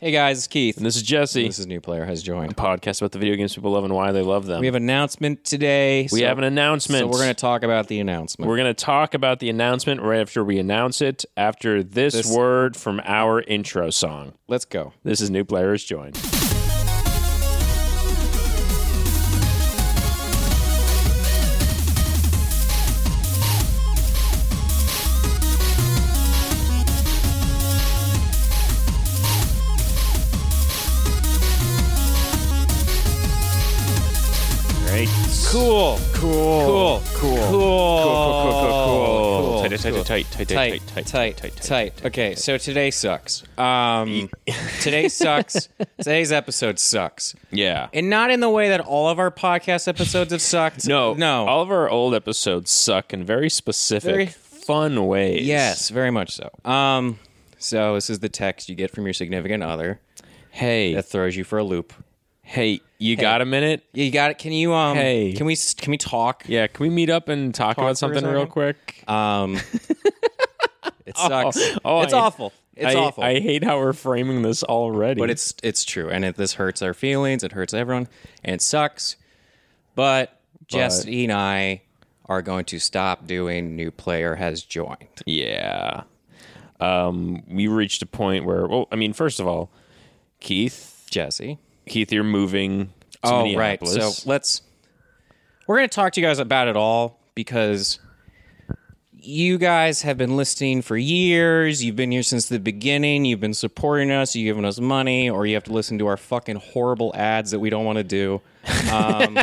Hey guys, it's Keith. And this is Jesse. This is New Player Has Joined. podcast about the video games people love and why they love them. We have an announcement today. We so- have an announcement. So we're going to talk about the announcement. We're going to talk about the announcement right after we announce it, after this, This- word from our intro song. Let's go. This is New Players Join. Great. Cool. Cool. Cool. Cool. Cool. Cool, cool, cool, cool, Cool. Tight, tight, Cool. tight, tight, tight, Tight, tight, tight, tight, tight, tight. Okay, so today sucks. Um, today sucks. Today's episode sucks, Yeah. and not in the way that all of our podcast episodes have sucked. No, no. All of our old episodes suck in very specific, Very- fun ways. yes, very much so. Um, so this is the text you get from your significant other Hey, that throws you for a loop. Hey, you got a minute? You got it. Can you um? Hey. Can we can we talk? Yeah, can we meet up and talk, for a about something real second? quick? Um, it sucks. oh, it's I- awful. It's I, awful. I hate how we're framing this already. but it's it's true, and it, this hurts our feelings. It hurts everyone, and it sucks. But Jesse and I are going to stop doing new player has joined. yeah. Um, we reached a point where, well, I mean, first of all, Keith, Jesse. Keith, you're moving. To Oh right. So let's. We're going to talk to you guys about it all because you guys have been listening for years. You've been here since the beginning. You've been supporting us. You've given us money, or you have to listen to our fucking horrible ads that we don't want to do. Um,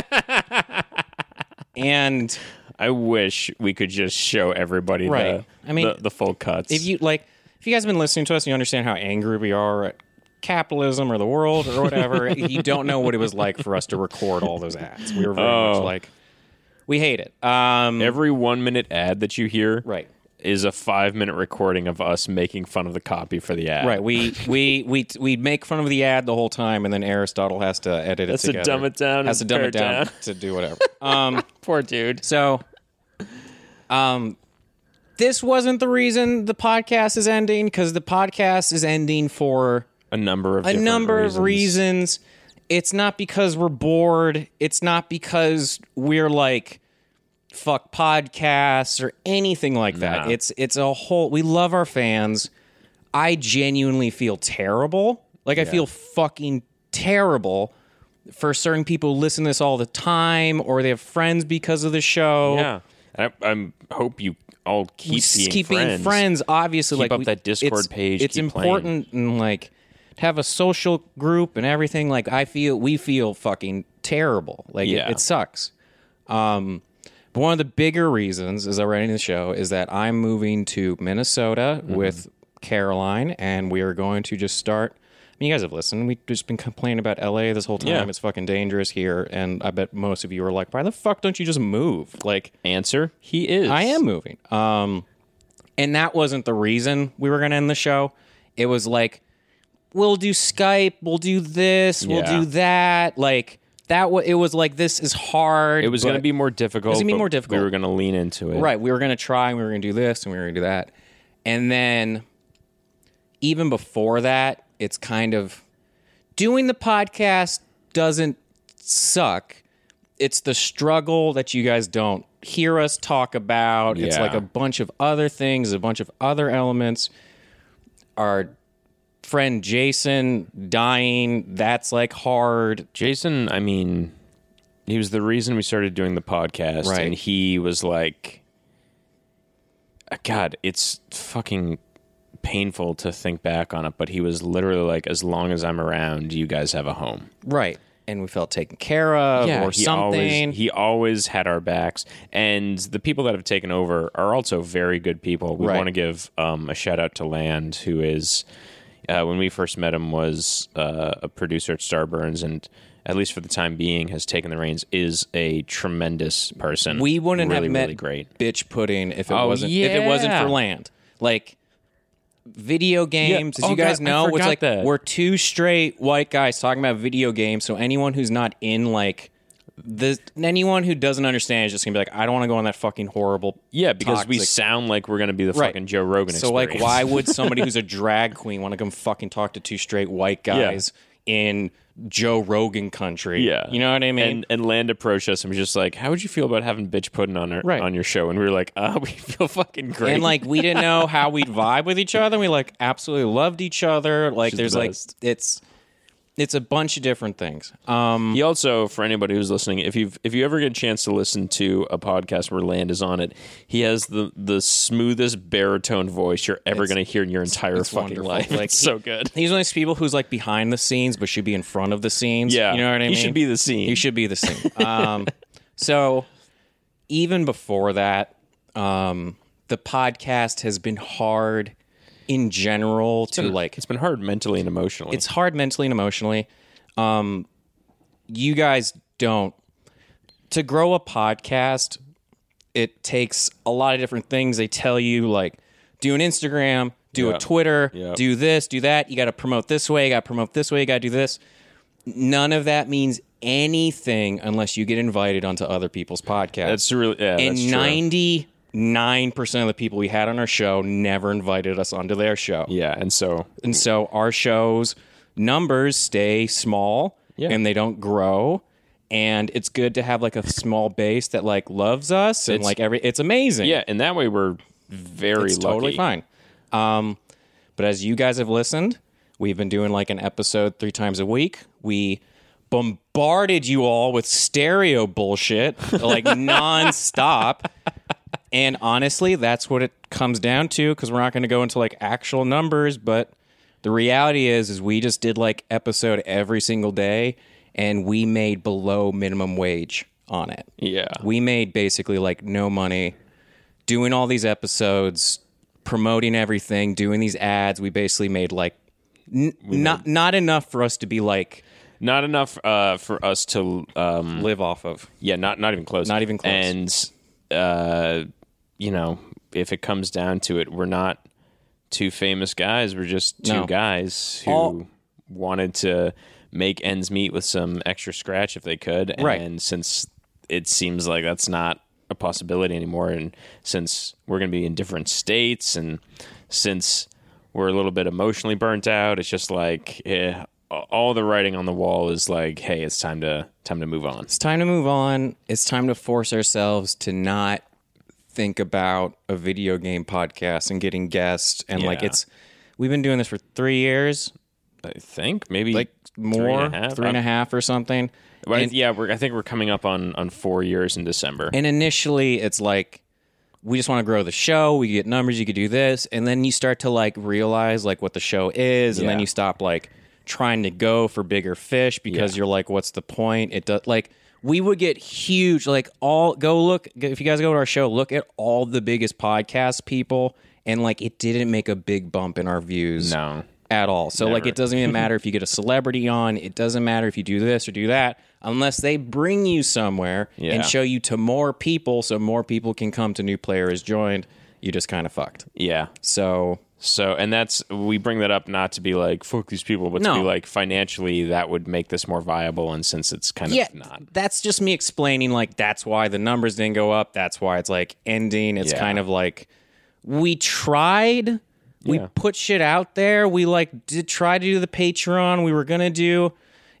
and I wish we could just show everybody Right. the, I mean, the, the full cuts. if you like, if you guys have been listening to us, and you understand how angry we are at capitalism or the world or whatever. you don't know what it was like for us to record all those ads. We were very much Oh. like, we hate it. Um, Every one minute ad that you hear right. is a five minute recording of us making fun of the copy for the ad. Right. We we we we make fun of the ad the whole time, and then Aristotle has to edit Has it to together. dumb it down Has to dumb it it down, down. to do whatever. Um. Poor dude. So, um, this wasn't the reason the podcast is ending because the podcast is ending for A number of a number reasons. of reasons. It's not because we're bored. It's not because we're like fuck podcasts or anything like that. Nah. It's it's a whole we love our fans. I genuinely feel terrible. Like I feel fucking terrible for certain people who listen to this all the time or they have friends because of the show. Yeah. I, I'm hope you all keep being keep friends. being friends. Obviously, Keep like up we- that Discord it's- page, It's keep playing. important and like have a social group and everything. Like I feel, we feel fucking terrible. Like it- Yeah. it, sucks. Um, but one of the bigger reasons, as I read in the show, is that I'm moving to Minnesota Mm-hmm. with Caroline, and we are going to just start. I mean, you guys have listened. We've just been complaining about LA this whole time. Yeah. It's fucking dangerous here, and I bet most of you are like, "Why the fuck don't you just move?" Like, Answer: He is. I am moving. Um, and that wasn't the reason we were going to end the show. It was like, we'll do Skype, we'll do this, we'll Yeah. do that. Like that. W- it was like this is hard. It was going to but- be more difficult. gonna be but more difficult. We were going to lean into it. right. We were going to try, and we were going to do this, and we were going to do that, and then even before that, it's kind of doing the podcast doesn't suck. It's the struggle that you guys don't hear us talk about. It's Yeah. like a bunch of other things, a bunch of other elements. Our friend Jason dying, that's like hard. Jason, I mean, he was the reason we started doing the podcast, Right. and he was like, uh, God, it's fucking painful to think back on it, but he was literally like, as long as I'm around, you guys have a home. Right. And we felt taken care of or he something. Always, he always had our backs, and the people that have taken over are also very good people. We Right. want to give um, a shout out to Land, who is uh, when we first met him was uh, a producer at Starburns, and at least for the time being, has taken the reins. Is a tremendous person. we wouldn't really, have met really great. Biqtch Puddin' if it Oh, wasn't if it wasn't for land. Like video games, as Oh, you guys God, know, it's like that. we're two straight white guys talking about video games. So anyone who's not in like the anyone who doesn't understand is just gonna be like, I don't want to go on that fucking horrible. Yeah, because we toxic- sound like we're gonna be the Right. fucking Joe Rogan. So like, experience. why would somebody who's a drag queen want to come fucking talk to two straight white guys in Joe Rogan country? Yeah, you know what I mean. And and Land approached us and was just like, "How would you feel about having Biqtch Puddin' on our, Right. on your show?" And we were like, "Uh, we feel fucking great." and like we didn't know how we'd vibe with each other. We like absolutely loved each other. Like is there's the like best. it's it's a bunch of different things. Um, He also, for anybody who's listening, if you if you ever get a chance to listen to a podcast where Land is on it, he has the the smoothest baritone voice you're ever going to hear in your entire it's fucking wonderful. life. Like, it's he- so good. he's one of those people who's like behind the scenes, but should be in front of the scenes. Yeah, you know what I mean. he should be the scene. He should be the scene. Um, so even before that, um, the podcast has been hard in general to like It's been hard mentally and emotionally. it's hard mentally and emotionally. Um, you guys don't to grow a podcast. It takes a lot of different things. They tell you like do an Instagram, do Yeah. a Twitter, Yeah. do this, do that. You got to promote this way. You got to promote this way. You got to do this. None of that means anything unless you get invited onto other people's podcasts. that's really yeah. and that's true. ninety nine percent of the people we had on our show never invited us onto their show. Yeah, and so And so our shows numbers stay small Yeah. and they don't grow. And it's good to have like a small base that like loves us and It's- like every it's amazing. yeah, and that way we're very it's lucky. totally fine. Um, but as you guys have listened, we've been doing like an episode three times a week. We bombarded you all with stereo bullshit like nonstop. And honestly, that's what it comes down to because we're not going to go into like actual numbers, but the reality is is we just did like episode every single day and we made below minimum wage on it. Yeah, We made basically like no money doing all these episodes, promoting everything, doing these ads. We basically made like n- not not enough for us to be like not enough uh, for us to um, live off of. Yeah, not not even close. Not even close. And uh, you know, if it comes down to it, we're not two famous guys. We're just two No. guys who All- wanted to make ends meet with some extra scratch if they could. Right. And since it seems like that's not a possibility anymore, and since we're going to be in different states, and since we're a little bit emotionally burnt out, it's just like. Eh, all the writing on the wall is like, hey, it's time to time to move on. It's time to move on. It's time to force ourselves to not think about a video game podcast and getting guests and like Yeah. it's we've been doing this for 3 years, I think maybe like more, and a half. three and a half or something. But And- yeah, we're, I think we're coming up on on four years in December. And initially, it's like we just want to grow the show. We get numbers. You could do this, and then you start to like realize like what the show is, and then Yeah. you stop like trying to go for bigger fish because Yeah. you're like, what's the point? It does like we would get huge. Like all go look if you guys go to our show, look at all the biggest podcast people, and like it didn't make a big bump in our views no, at all. So like it doesn't even matter if you get a celebrity on, it doesn't matter if you do this or do that unless they bring you somewhere Yeah. and show you to more people so more people can come to new player is joined. You just kind of fucked. yeah. So So, and that's we bring that up not to be like fuck these people, but to be like financially that would make this more viable. And since it's kind yeah, of not, that's just me explaining like that's why the numbers didn't go up. That's why it's like ending. It's Yeah. kind of like we tried. We Yeah. put shit out there. We like did try to do the Patreon. We were gonna do.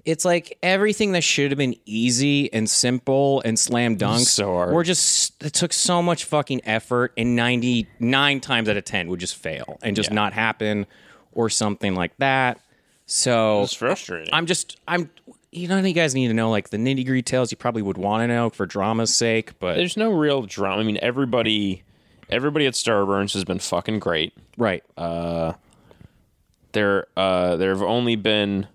It's like everything that should have been easy and simple and slam dunk. So hard. We're just it took so much fucking effort, and ninety nine times out of ten would just fail and just Yeah. not happen, or something like that. So it's frustrating. I'm just I'm you know you guys need to know like the nitty gritty tales you probably would want to know for drama's sake, but There's no real drama. I mean, everybody, everybody at Starburns has been fucking great. right. Uh there, uh, there have only been.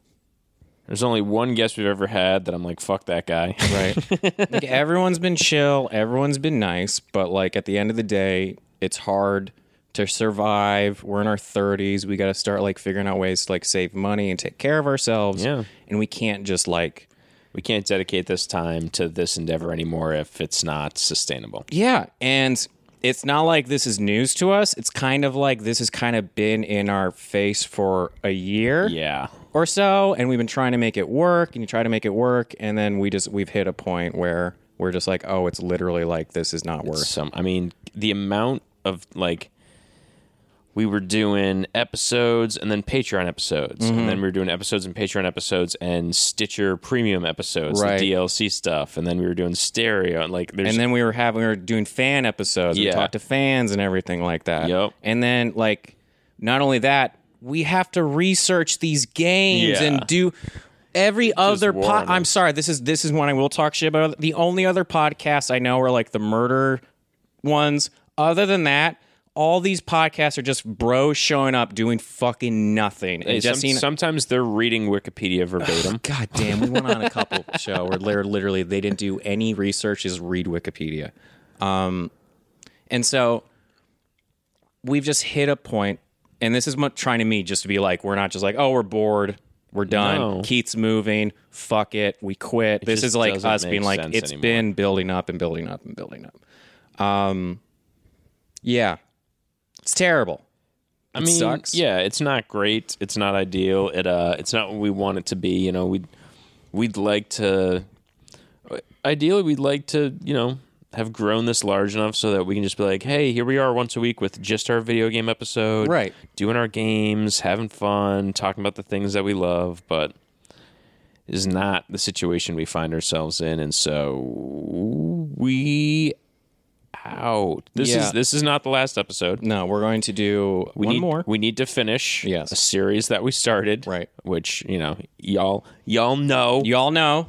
There's only one guest we've ever had that I'm like, fuck that guy. right. like everyone's been chill, everyone's been nice, but like at the end of the day, it's hard to survive. We're in our 30s. We got to start like figuring out ways to like save money and take care of ourselves. Yeah. And we can't just like we can't dedicate this time to this endeavor anymore if it's not sustainable. Yeah, and it's not like this is news to us. It's kind of like this has kind of been in our face for a year. Yeah. Or so, and we've been trying to make it work, and you try to make it work, and then we just we've hit a point where we're just like, oh, it's literally like this is not worth. some i mean the amount of like we were doing episodes and then patreon episodes Mm-hmm. and then we were doing episodes and patreon episodes and stitcher premium episodes Right. the dlc stuff and then we were doing stereo and like there's and then we were having we were doing fan episodes. We talked to fans and everything like that. Yep. And then like not only that, we have to research these games Yeah. and do every other war pod. I'm sorry, this is this is one I will talk shit about. The only other podcasts I know are like the murder ones. Other than that, all these podcasts are just bros showing up doing fucking nothing. And just some- sometimes they're reading wikipedia verbatim God damn, we went on a couple show where they're literally they didn't do any research, just read Wikipedia. Um, and so we've just hit a point, and this is what trying to me just to be like, we're not just like, oh, we're bored, we're done. No. Keith's moving, fuck it, we quit. this is like us being like, it's anymore. been building up and building up and building up. Um, yeah, it's terrible. I mean, sucks. yeah, it's not great. It's not ideal. It uh, it's not what we want it to be. You know, we'd we'd like to. Ideally, we'd like to, you know, have grown this large enough so that we can just be like, hey, here we are once a week with just our video game episode, Right. Doing our games, having fun, talking about the things that we love, but is not the situation we find ourselves in, and so we out. This Yeah. is this is not the last episode No, we're going to do we one need more. we need to finish Yes. a series that we started Right. which you know y'all y'all know You all know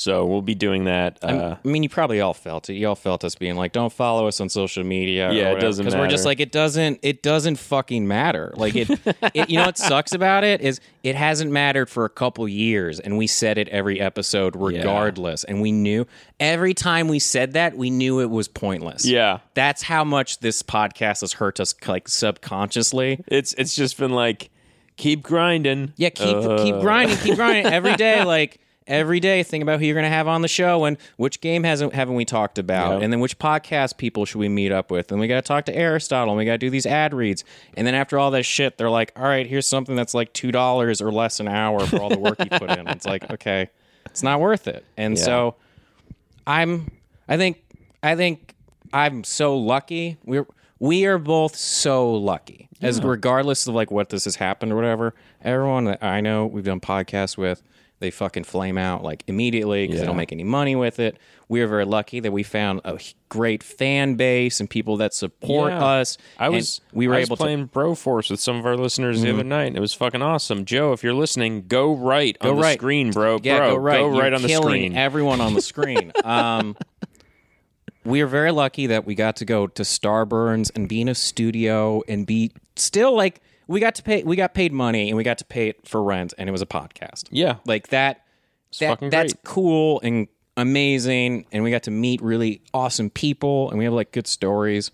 so we'll be doing that uh I mean, you probably all felt it. You all felt us being like, "Don't follow us on social media." Yeah, it doesn't because we're just like, it doesn't. It doesn't fucking matter. Like it, it. You know what sucks about it is it hasn't mattered for a couple years, and we said it every episode regardless, and we knew every time we said that we knew it was pointless. yeah that's how much this podcast has hurt us, like subconsciously. it's it's just been like keep grinding Yeah, keep Uh. keep grinding, keep grinding every day. Like every day, think about who you're going to have on the show and which game hasn't haven't we talked about, Yep. and then which podcast people should we meet up with, and we got to talk to Aristotle, and we got to do these ad reads, and then after all that shit, they're like, all right, here's something that's like two dollars or less an hour for all the work you put in. It's like okay, it's not worth it, and Yeah. so I'm I think I think I'm so lucky. We're we are both so lucky. As regardless of like what this has happened or whatever, everyone that I know we've done podcasts with, they fucking flame out like immediately because they don't make any money with it. We are very lucky that we found a great fan base and people that support Yeah. us. I was we were was able to Mm-hmm. playing Broforce with some of our listeners the other night, and it was fucking awesome. Joe, if you're listening, go right on the screen, bro. Yeah, bro, go right. You're right on the screen. Everyone on the screen. um, we are very lucky that we got to go to Starburns and be in a studio and be still like we got to pay. We got paid money and we got to pay it for rent, and it was a podcast. yeah, like that. that fucking that's great. cool and amazing, and we got to meet really awesome people, and we have like good stories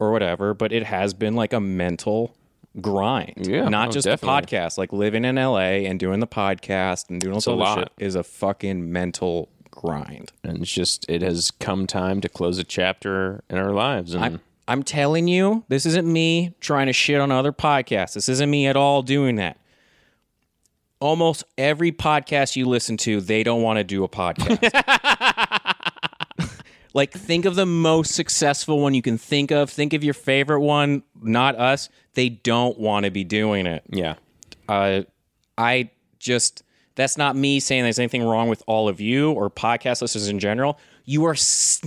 or whatever. But it has been like a mental grind. Yeah, not no, just definitely. the podcast. Like living in LA and doing the podcast and doing all a other lot. shit is a fucking mental grind. and it's just it has come time to close a chapter in our lives, and I'm, telling you, this isn't me trying to shit on other podcasts. This isn't me at all doing that. Almost every podcast you listen to, they don't want to do a podcast. like, think of the most successful one you can think of. Think of your favorite one, not us. They don't want to be doing it. yeah, uh, I just that's not me saying there's anything wrong with all of you or podcast listeners in general. You are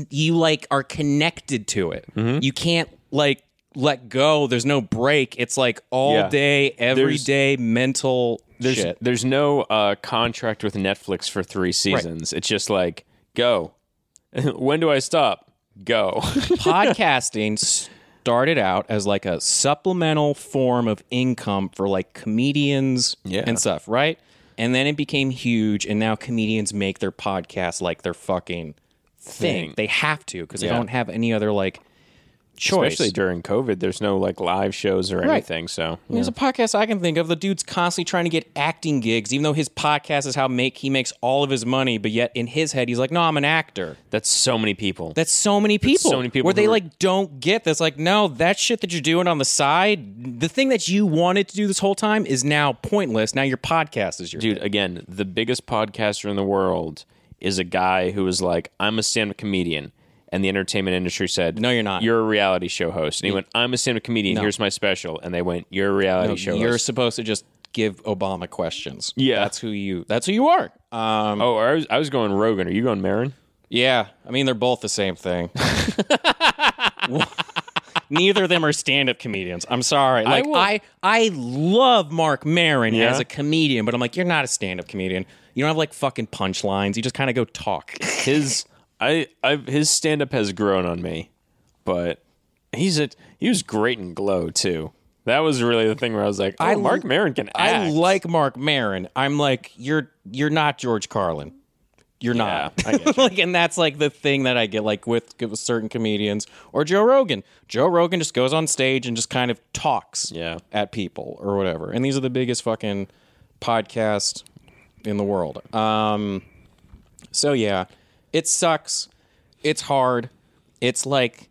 you like are connected to it. Mm-hmm. You can't like let go. There's no break. It's like all Yeah. day, every There's- day mental there's shit. there's no uh, contract with Netflix for three seasons. It's just like go. when do I stop? Go. Podcasting started out as like a supplemental form of income for like comedians Yeah. and stuff, right? And then it became huge, and now comedians make their podcast like their fucking thing. Thing. They have to because they don't have any other like choice. Especially during COVID, there's no like live shows or anything. So yeah. There's a podcast I can think of. The dude's constantly trying to get acting gigs, even though his podcast is how make he makes all of his money. But yet in his head, he's like, "No, I'm an actor." that's so many people. That's so many people. so many people where they are- like don't get this. Like, no, that shit that you're doing on the side, the thing that you wanted to do this whole time is now pointless. Now your podcast is your Dude, thing. again, the biggest podcaster in the world is a guy who was like, I'm a stand up comedian. And the entertainment industry said, No, you're not. You're a reality show host. And he went, I'm a stand up comedian. Here's my special. And they went, You're a reality show You're host. supposed to just give Obama questions. Yeah. that's who you. That's who you are. Um, Oh, I was, I was going Rogan. Are you going Maron? yeah, I mean they're both the same thing. Neither of them are stand-up comedians. I'm sorry. Like will- I, I, love Mark Maron Yeah? as a comedian, but I'm like, you're not a stand-up comedian. You don't have like fucking punchlines. You just kind of go talk. His I, I his stand up has grown on me, but he's a he was great in Glow too. That was really the thing where I was like, oh, I Mark Maron can act. I like Mark Maron. I'm like, you're you're not George Carlin. You're not. I get like, and that's like the thing that I get like with, with certain comedians or Joe Rogan. Joe Rogan just goes on stage and just kind of talks Yeah. at people or whatever. And these are the biggest fucking podcasts in the world. Um, so yeah, it sucks. It's hard. It's like,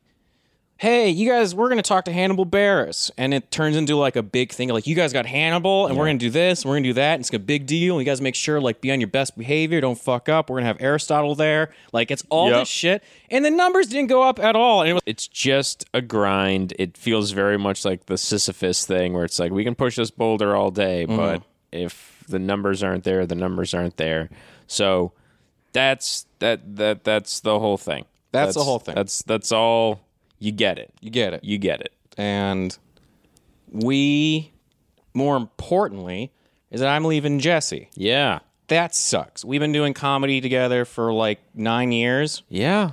hey, you guys, we're gonna talk to Hannibal Buress, and it turns into like a big thing. Like, you guys got Hannibal, and we're gonna do this, and we're gonna do that. And it's a big deal. And you guys make sure like be on your best behavior. Don't fuck up. We're gonna have Aristotle there. Like, it's all Yep. this shit, and the numbers didn't go up at all. And it was it's just a grind. It feels very much like the Sisyphus thing where it's like we can push this boulder all day, Mm-hmm. but if the numbers aren't there, the numbers aren't there. So that's that that that's the whole thing. That's the whole thing. That's that's all you get it. you get it. You get it. and we more importantly is that i'm leaving jesse Yeah. that sucks we've been doing comedy together for like nine years Yeah.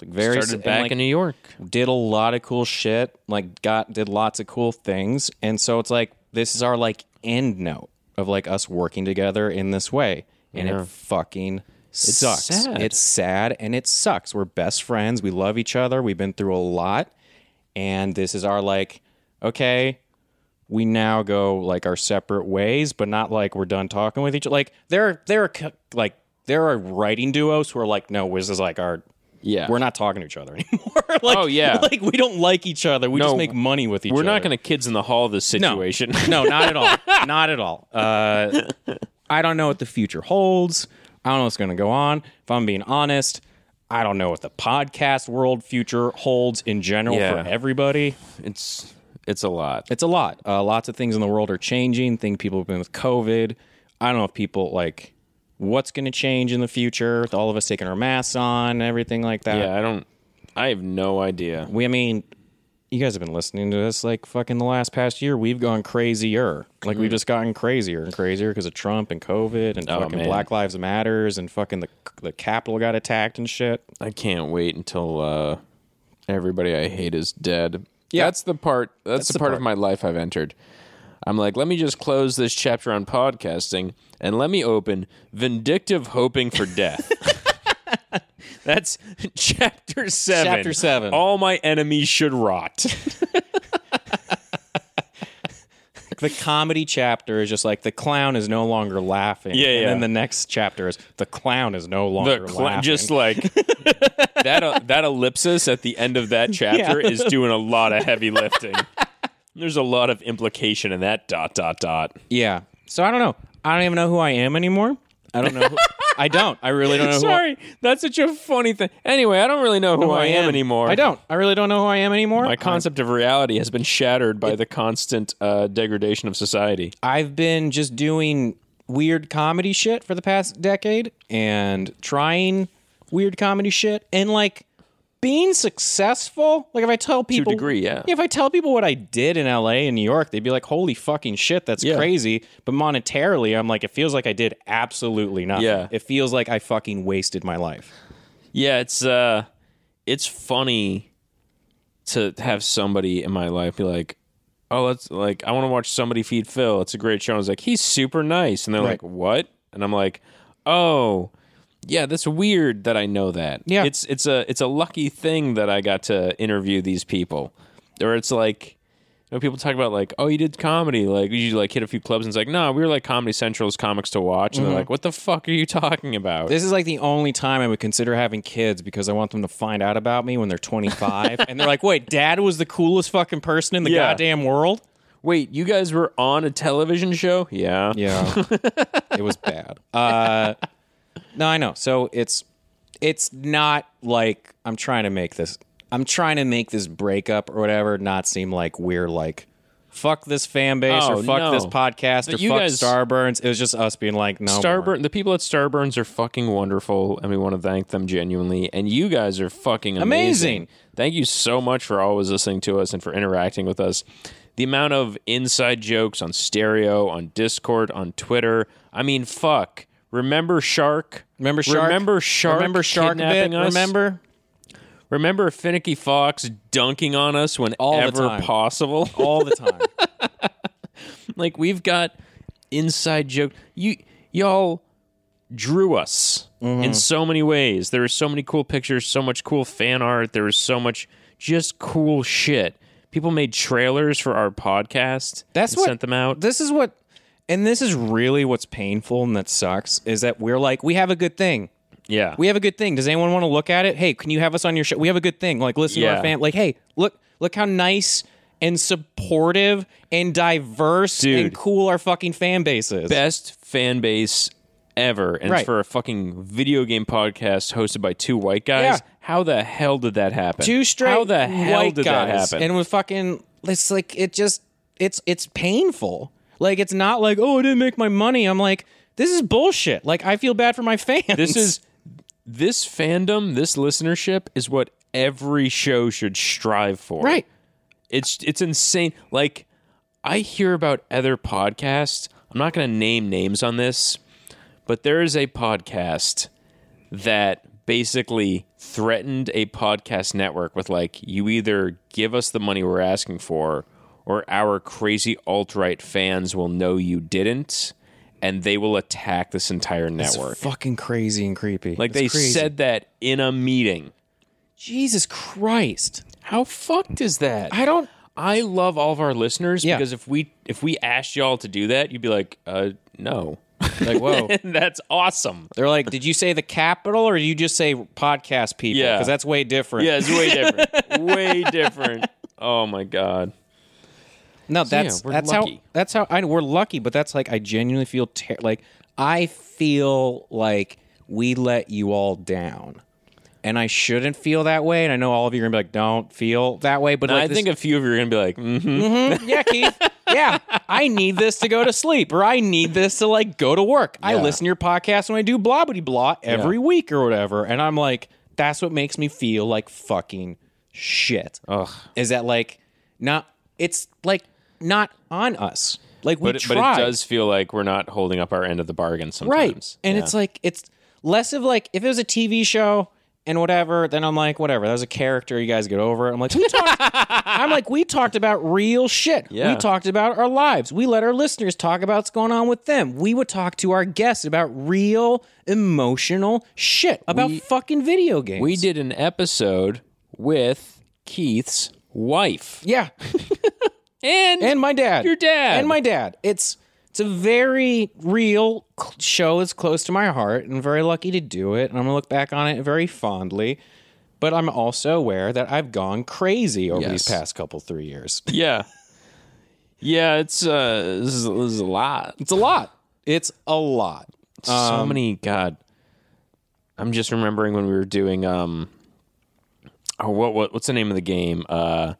like very Started back like, in New York. did a lot of cool shit like got did lots of cool things and so it's like this is our like end note of like us working together in this way. And Yeah. it fucking sucks. sad. it's sad and it sucks. We're best friends. We love each other. We've been through a lot. And this is our like okay we now go like our separate ways but not like we're done talking with each other like there there are like there are writing duos who are like no this is like our Yeah. we're not talking to each other anymore. like, Oh, yeah. like we don't like each other. We just make money with each other. We're other. not going to kids in the hall this situation. no, not at all. not at all. Uh, I don't know what the future holds. I don't know what's going to go on. If I'm being honest, I don't know what the podcast world future holds in general Yeah. for everybody. it's it's a lot. It's a lot. Uh, lots of things in the world are changing. Think people have been with COVID. I don't know if people like what's going to change in the future with all of us taking our masks on and everything like that. Yeah, I don't I have no idea. We, I mean, you guys have been listening to this like fucking the last past year. We've gone crazier. Like we've just gotten crazier and crazier because of Trump and COVID and Oh, fucking man. Black Lives Matters and fucking the the Capitol got attacked and shit. I can't wait until uh, everybody I hate is dead. Yeah. That's the part. That's, the, part. of my life I've entered. I'm like, let me just close this chapter on podcasting and let me open vindictive hoping for death. That's chapter seven. Chapter seven. All my enemies should rot. The comedy chapter is just like the clown is no longer laughing. Yeah, And yeah. then the next chapter is the clown is no longer cl- laughing. just like that. Uh, that ellipsis at the end of that chapter Yeah. is doing a lot of heavy lifting. There's a lot of implication in that dot dot dot. yeah. So I don't know. I don't even know who I am anymore. I don't know. Who, I don't. I really don't know. who I- Sorry, that's such a funny thing. Anyway, I don't really know who, who I am anymore. I don't. I really don't know who I am anymore. My concept of reality has been shattered by the constant uh, degradation of society. I've been just doing weird comedy shit for the past decade and trying weird comedy shit and like being successful. Like if I tell people to degree, yeah. If I tell people what I did in LA and New York, they'd be like, "Holy fucking shit, that's Yeah. crazy." But monetarily, I'm like, it feels like I did absolutely nothing. Yeah. It feels like I fucking wasted my life. Yeah, it's uh, it's funny to have somebody in my life be like, "Oh, let's like I want to watch somebody feed Phil. It's a great show." And I was like, "He's super nice," and they're Right. like, "What?" And I'm like, "Oh." Yeah, that's weird that I know that. Yeah. it's it's a it's a lucky thing that I got to interview these people, or it's like. You know, people talk about like, oh, you did comedy, like you like hit a few clubs, and it's like, no, we were like Comedy Central's comics to watch, and they're like, what the fuck are you talking about? This is like the only time I would consider having kids because I want them to find out about me when they're 25 and they're like, "Wait, dad was the coolest fucking person in the Yeah. goddamn world?" Wait, you guys were on a television show? Yeah, Yeah. it was bad. Uh No, I know. So it's it's not like I'm trying to make this I'm trying to make this breakup or whatever not seem like we're like fuck this fan base Oh, or fuck no. this podcast But or you fuck guys- Starburns. It was just us being like, no. Starburn, the people at Starburns are fucking wonderful, and we want to thank them genuinely. And you guys are fucking amazing. Amazing. Thank you so much for always listening to us and for interacting with us. The amount of inside jokes on stereo, on Discord, on Twitter. I mean, fuck. Remember Shark? Remember Shark? Remember Shark? Remember Shark bit? kidnapping us? Remember? Remember Finicky Fox dunking on us the whenever time. possible? All the time. like we've got inside joke you y'all drew us Mm-hmm. in so many ways there are so many cool pictures so much cool fan art there was so much just cool shit people made trailers for our podcast That's what sent them out This is what, and this is really what's painful and that sucks is that we're like, we have a good thing. yeah We have a good thing. Does anyone want to look at it? Hey, can you have us on your show? We have a good thing. Like, listen to Yeah. our fan. Like, hey, look, look how nice and supportive and diverse Dude. and cool our fucking fan base is. best fan base ever and Right. it's for a fucking video game podcast hosted by two white guys Yeah. how the hell did that happen Two straight how the hell white did guys, that happen and with fucking, it's like it just, it's it's painful. Like, it's not like, oh, I didn't make my money. I'm like, this is bullshit. Like, I feel bad for my fans. This is this fandom, this listenership is what every show should strive for. right. It's it's insane. Like I hear about other podcasts. I'm not going to name names on this, but there is a podcast that basically threatened a podcast network with like you either give us the money we're asking for or our crazy alt-right fans will know you didn't and they will attack this entire It's network. fucking crazy and creepy. Like It's they crazy. said that in a meeting. Jesus Christ. How fucked is that? I don't. I love all of our listeners Yeah. because if we if we asked y'all to do that, you'd be like, uh, no. Like, whoa. that's awesome. They're like, did you say the capital or did you just say podcast people? Yeah. Because that's way different. Yeah, it's way different. way different. Oh my god. No, yeah, that's we're that's lucky. how that's how I we're lucky, but that's like I genuinely feel ter- like I feel like we let you all down. And I shouldn't feel that way. And I know all of you are gonna be like, don't feel that way. But And like I this- think a few of you are gonna be like, mm-hmm. yeah, Keith. Yeah, I need this to go to sleep, or I need this to like go to work. I listen to your podcast when I do blah blah blah every week or whatever, and I'm like, that's what makes me feel like fucking shit. Ugh. Is that like not? It's like not on us. Like we But, it- but it does feel like we're not holding up our end of the bargain sometimes. right? And Yeah. it's like it's less of like if it was a TV show and whatever, then I'm like whatever. That was a character. You guys get over it. I'm like we talked. I'm like we talked about real shit. Yeah. We talked about our lives. We let our listeners talk about what's going on with them. We would talk to our guests about real emotional shit about We- fucking video games. we did an episode with Keith's wife. yeah. And, and my dad. Your dad. And my dad. It's it's a very real show. It's close to my heart, and I'm very lucky to do it. And I'm gonna look back on it very fondly. But I'm also aware that I've gone crazy over these past couple three years. yeah. Yeah, it's uh this is, this is a lot. It's a lot. It's a lot. so many god i'm just remembering when we were doing um oh what, what what's the name of the game uh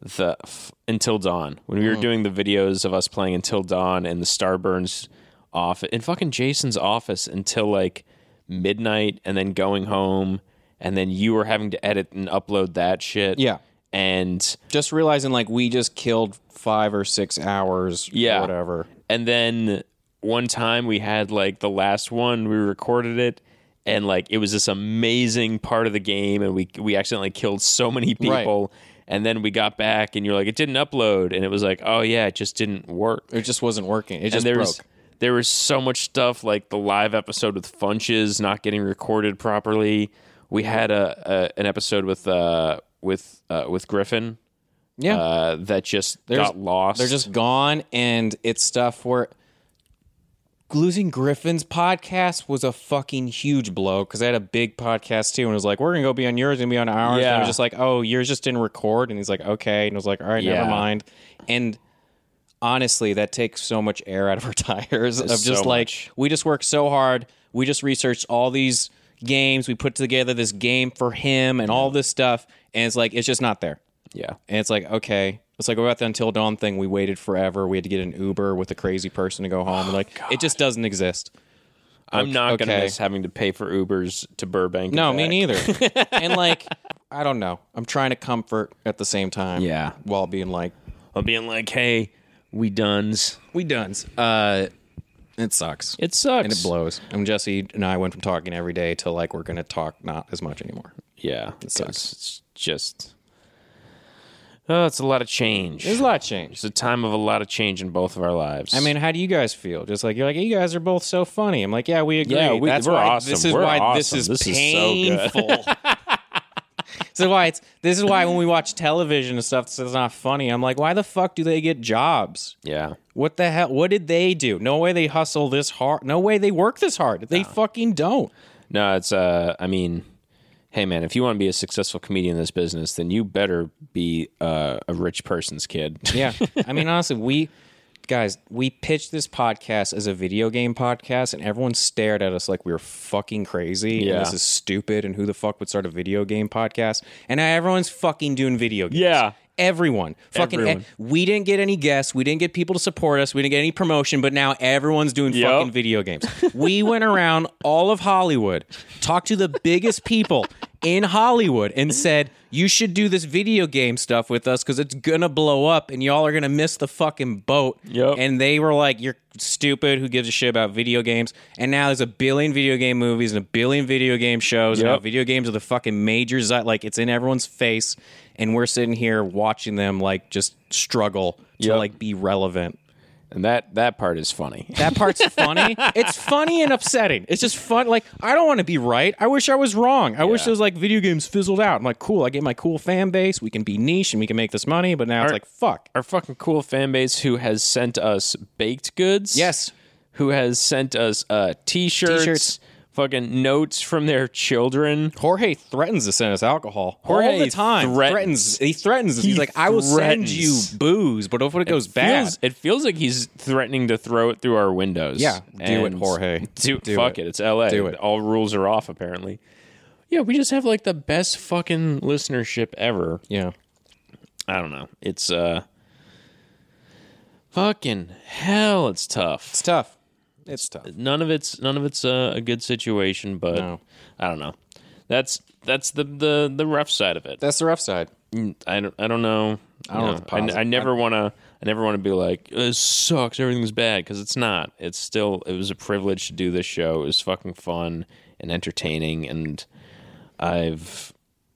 the f- until dawn when we were mm. doing the videos of us playing until dawn in the starburns office in fucking jason's office until like midnight and then going home and then you were having to edit and upload that shit Yeah. and Just realizing like we just killed five or six hours. Yeah. Or whatever. And then one time we had like the last one, we recorded it, and like it was this amazing part of the game, and we we accidentally killed so many people. And then we got back, and you're like, it didn't upload, and it was like, oh yeah, it just didn't work. It just wasn't working. It just broke. there was so much stuff like the live episode with Funches not getting recorded properly. We had a, a an episode with uh with uh with Griffin Yeah. uh that just There's- got lost. They're just gone, and it's stuff where losing Griffin's podcast was a fucking huge blow because I had a big podcast too, and it was like, we're gonna go be on yours and be on ours. And I was just like, oh, yours just didn't record, and he's like, okay, and I was like, all right, Yeah. never mind. And honestly, that takes so much air out of our tires of just so like much. we just worked so hard. We just researched all these games. We put together this game for him and all this stuff, and it's like it's just not there. Yeah. And it's like, okay. It's like about the Until Dawn thing. We waited forever. We had to get an Uber with a crazy person to go home. and like, it just doesn't exist. I'm not gonna miss having to pay for Ubers to Burbank. No, me neither. and like, I don't know. I'm trying to comfort at the same time. Yeah. While being like, I'll being like, hey, we duns, we duns. Uh, it sucks. It sucks. and it blows. And Jesse and I went from talking every day to like, we're going to talk not as much anymore. Yeah, it sucks. It's just, oh, it's a lot of change. There's a lot of change. It's a time of a lot of change in both of our lives. I mean, how do you guys feel? Just like you're like, you guys are both so funny. I'm like, yeah, we agree. Yeah, we- That's we're why awesome. this is We're why this awesome. is This is so painful. so why it's this is why when we watch television and stuff that's not funny, I'm like, why the fuck do they get jobs? yeah, What the hell? What did they do? No way they hustle this hard. No way they work this hard. They fucking don't. no, it's. Uh, I mean, hey, man, if you want to be a successful comedian in this business, then you better be uh, a rich person's kid. Yeah. I mean, honestly, we guys, we pitched this podcast as a video game podcast, and everyone stared at us like we were fucking crazy. Yeah. And this is stupid. And who the fuck would start a video game podcast? And now everyone's fucking doing video games. Yeah. Everyone. Fucking Everyone. we didn't get any guests. We didn't get people to support us. We didn't get any promotion, but now everyone's doing Yep. fucking video games. we went around all of Hollywood, talked to the biggest people in Hollywood and mm-hmm. said, "You should do this video game stuff with us cuz it's going to blow up and y'all are going to miss the fucking boat." Yep. And they were like, "You're stupid. Who gives a shit about video games?" And now there's a billion video game movies and a billion video game shows. And Yep. now video games are the fucking major like it's in everyone's face and we're sitting here watching them like just struggle to Yep. like be relevant. And that that part is funny. That part's funny. It's funny and upsetting. It's just fun. Like I don't want to be right. I wish I was wrong. I wish Yeah. it was like video games fizzled out. I'm like, cool. I get my cool fan base. We can be niche and we can make this money. But now it's Our- like, fuck. Our fucking cool fan base who has sent us baked goods. Yes. Who has sent us uh, t-shirts, T-shirts. Fucking notes from their children. Jorge threatens to send us alcohol all Jorge the time. threatens. He threatens us. He He's like, I will send threatens. you booze, but if it goes bad, Feels, it feels like he's threatening to throw it through our windows. Yeah, do it, And Jorge. Do, Do fuck it. it. It's L.A. Do it. All rules are off apparently. Yeah, we just have like the best fucking listenership ever. yeah. I don't know. It's uh, fucking hell. It's tough. It's tough. It's tough. none of it's none of it's uh, a good situation, but No. I don't know. That's that's the the the rough side of it. That's the rough side. I don't I don't know. I don't know You what the posit- I, never want to. I never want to be like this sucks. Everything's bad because it's not. It's still. It was a privilege to do this show. It was fucking fun and entertaining, and I've.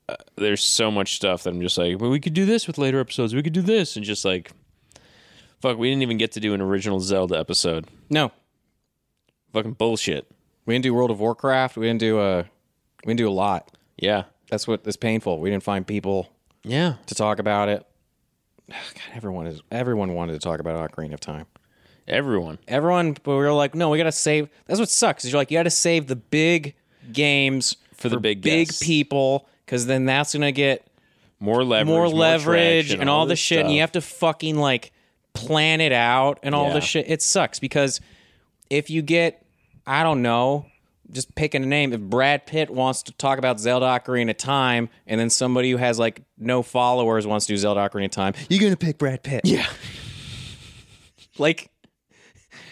Uh, there's so much stuff that I'm just like, well, we could do this with later episodes. We could do this, and just like, fuck, we didn't even get to do an original Zelda episode. No, Fucking bullshit. we didn't do World of Warcraft. We didn't do a. We didn't do a lot. Yeah. That's what is painful. We didn't find people Yeah. to talk about it. God, everyone is everyone wanted to talk about Ocarina of Time. Everyone. Everyone, but we were like, no, we got to save. That's what sucks. Is you're like, you got to save the big games For the big big guests. people, because then that's gonna get More leverage. more leverage traction, and all, the this shit, and you stuff. have to fucking like plan it out and all Yeah. this shit. It sucks because if you get, I don't know, just picking a name. If Brad Pitt wants to talk about Zelda Ocarina of Time, and then somebody who has like no followers wants to do Zelda Ocarina of Time, you're gonna pick Brad Pitt. Yeah. like.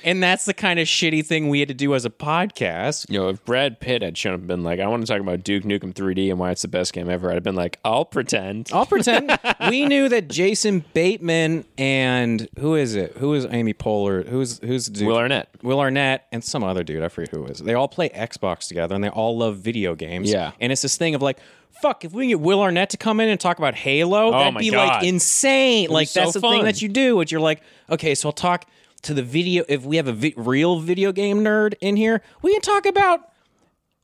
And that's the kind of shitty thing we had to do as a podcast. You know, if Brad Pitt had shown up and been like, I want to talk about Duke Nukem 3D and why it's the best game ever, I'd have been like, I'll pretend. I'll pretend we knew that Jason Bateman and who is it? Who is Amy Poehler? Who's who's the dude? Will Arnett. Will Arnett and some other dude. I forget who it is. They all play Xbox together and they all love video games. Yeah. and it's this thing of like. Fuck! If we get Will Arnett to come in and talk about Halo, oh that'd Oh be God. like insane. Like so that's the fun. thing that you do. Which you're like, okay, so I'll talk. To the video, if we have a vi- real video game nerd in here, we can talk about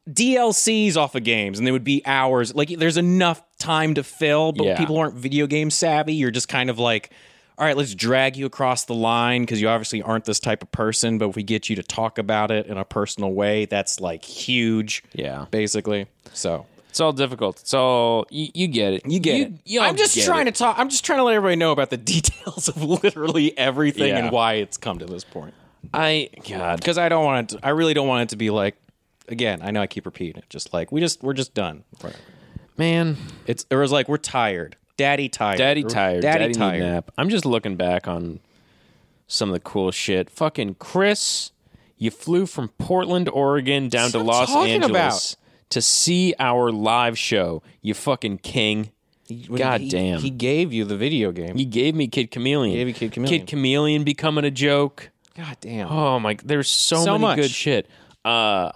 DLCs off of games, and they would be hours. Like, there's enough time to fill, but Yeah. people aren't video game savvy. You're just kind of like, all right, let's drag you across the line because you obviously aren't this type of person. But if we get you to talk about it in a personal way, that's like huge. Yeah. basically. So It's all difficult. It's all you, you get it. you get it. I'm just trying to talk. I'm just trying to let everybody know about the details of literally everything Yeah. and why it's come to this point. I God. Because I don't want it. To, I really don't want it to be like. Again, I know I keep repeating it. Just like we just we're just done. Man, It's it was like we're tired. Daddy tired. Daddy tired. Daddy, Daddy, tired. nap. I'm just looking back on some of the cool shit. Fucking Chris, you flew from Portland, Oregon down to Los talking Angeles to see our live show. You fucking king. God he- damn. He gave you the video game. He gave me Kid Chameleon. He Gave you Kid Chameleon. Kid Chameleon becoming a joke. God damn. Oh my! There's so, So many much. good shit. Uh,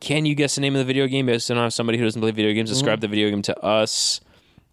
can you guess the name of the video game? Based on somebody who doesn't play video games, describe the video game to us.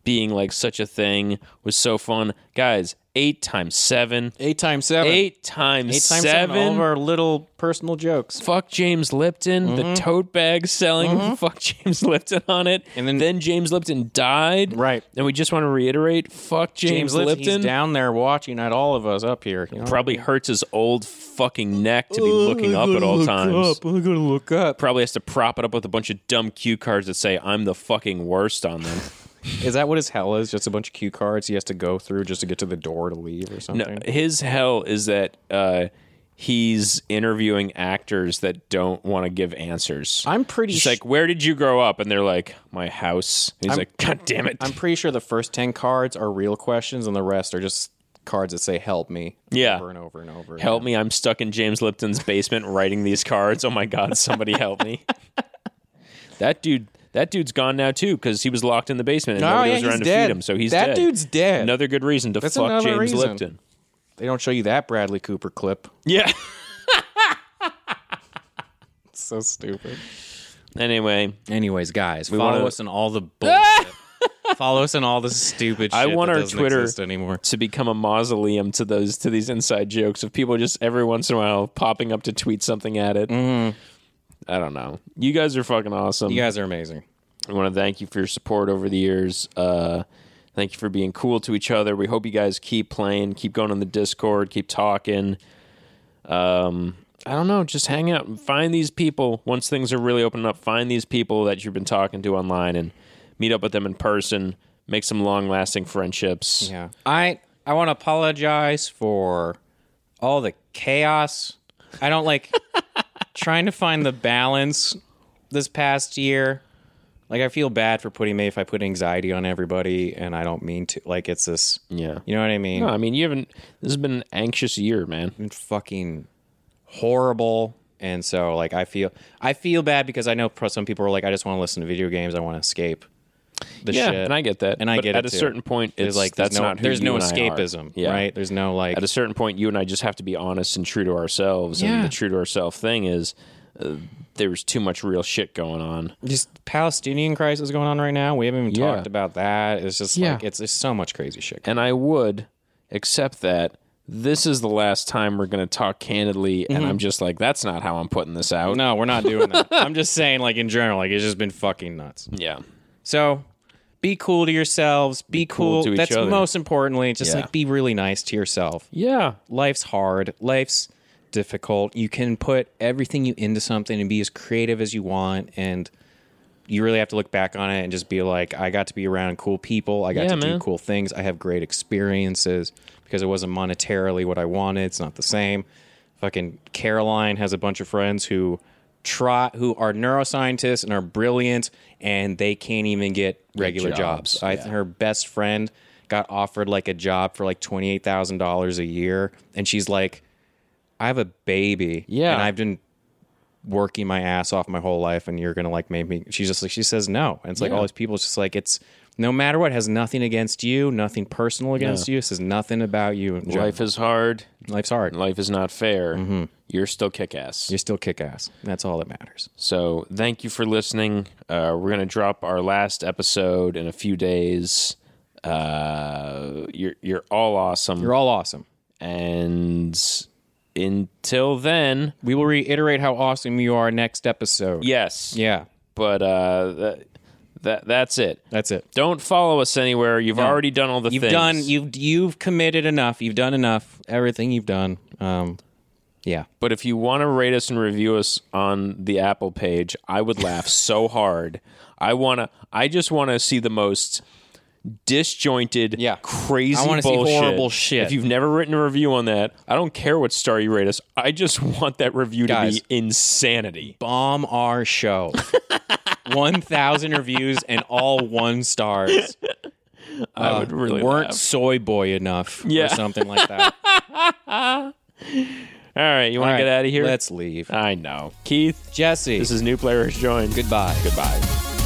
Being like such a thing was so fun, guys. Eight times seven. Eight times seven. Eight times Eight times seven. All of our little personal jokes. Fuck James Lipton. The mm-hmm. tote bag selling mm-hmm. fuck James Lipton on it. And then- then James Lipton died. Right. And we just want to reiterate, fuck James, James Lipton. Lipton. He's down there watching at all of us up here. You know? Probably hurts his old fucking neck to be looking oh, up at all times. Oh, I'm gonna look up. Probably has to prop it up with a bunch of dumb cue cards that say I'm the fucking worst on them. Is that what his hell is? Just a bunch of cue cards he has to go through just to get to the door to leave or something? no, his hell is that uh, he's interviewing actors that don't want to give answers. I'm pretty. He's sh- like, "Where did you grow up?" And they're like, "My house." And he's like, "God damn it!" I'm pretty sure the first ten cards are real questions, and the rest are just cards that say "Help me." Yeah. over and over and over. Help me! I'm stuck in James Lipton's basement writing these cards. Oh my god! Somebody help me! that dude, that dude's gone now too because he was locked in the basement and Oh, nobody yeah, was around he's to dead. feed him. So he's That dead. dude's dead. Another good reason to That's fuck James reason. Lipton. They don't show you that Bradley Cooper clip. Yeah. It's so stupid. anyway, Anyways, guys, follow wanna- us on all the bullshit. follow us on all the stupid. I want that our Twitter exist anymore. to become a mausoleum to those to these inside jokes of people just every once in a while popping up to tweet something at it. Mm-hmm. I don't know. You guys are fucking awesome. You guys are amazing. I want to thank you for your support over the years. Uh, thank you for being cool to each other. We hope you guys keep playing, keep going on the Discord, keep talking. Um, I don't know, just hang out and find these people. Once things are really opening up, find these people that you've been talking to online and meet up with them in person. Make some long-lasting friendships. Yeah. I I want to apologize for all the chaos. I don't like trying to find the balance this past year. Like I feel bad for putting maybe if I put anxiety on everybody and I don't mean to. Like it's this Yeah. you know what I mean? No, I mean you haven't. This has been an anxious year, man. been fucking horrible. And so like I feel I feel bad because I know pro- some people are like I just want to listen to video games. I want to escape the Yeah, shit. and I get that. And I But get at it a too. certain point, There's it's like that's no not who there's you no and I are. escapism, Yeah. right? There's no like at a certain point, you and I just have to be honest and true to ourselves. Yeah. And the true to ourselves thing is uh, there's too much real shit going on. just Palestinian crisis going on right now. We haven't even Yeah. talked about that. It's just Yeah. like it's there's so much crazy shit. And I would accept that this is the last time we're going to talk candidly. And I'm just like, that's not how I'm putting this out. Mm-hmm. No, we're not doing that. I'm just saying, like in general, like it's just been fucking nuts. Yeah. So be cool to yourselves. Be, cool cool. to each That's other. most importantly. Just Yeah. like be really nice to yourself. Yeah. Life's hard. Life's difficult. You can put everything you into something and be as creative as you want and you really have to look back on it and just be like, I got to be around cool people. I got Yeah, to man. do cool things. I have great experiences because it wasn't monetarily what I wanted. It's not the same. Fucking Caroline has a bunch of friends who try who are neuroscientists and are brilliant and they can't even get regular jobs, jobs. I yeah. her best friend got offered like a job for like twenty eight thousand dollars a year, and she's like, "I have a baby, Yeah. and I've been working my ass off my whole life, and you're gonna like make me." She's just like she says no, and it's like Yeah. all these people. It's just like it's no matter what, has nothing against you, nothing personal against you. It says nothing about you. Life is hard. life's hard. Life is not fair. Mm-hmm. You're still kick ass. You're still kick ass. That's all that matters. So thank you for listening. Uh, we're gonna drop our last episode in a few days. Uh, you're you're all awesome. You're all awesome. And until then, We will reiterate how awesome you are next episode. yes. Yeah. But uh, that, that that's it. That's it. Don't follow us anywhere. You've already done all the You've things. done you've you've committed enough. You've done enough. Everything you've done. Um yeah. But if you want to rate us and review us on the Apple page, I would laugh so hard. I want to I just want to see the most disjointed, Yeah. crazy I wanna see bullshit. horrible shit. If you've never written a review on that, I don't care what star you rate us. I just want that review Guys. to be insanity. Bomb our show. 1000 reviews and all one stars. I would uh, really weren't laugh. soy boy enough Yeah. or something like that. All right, you want to get out of here? Let's leave. I know. Keith, Jesse. this is New Players joined. goodbye. Goodbye.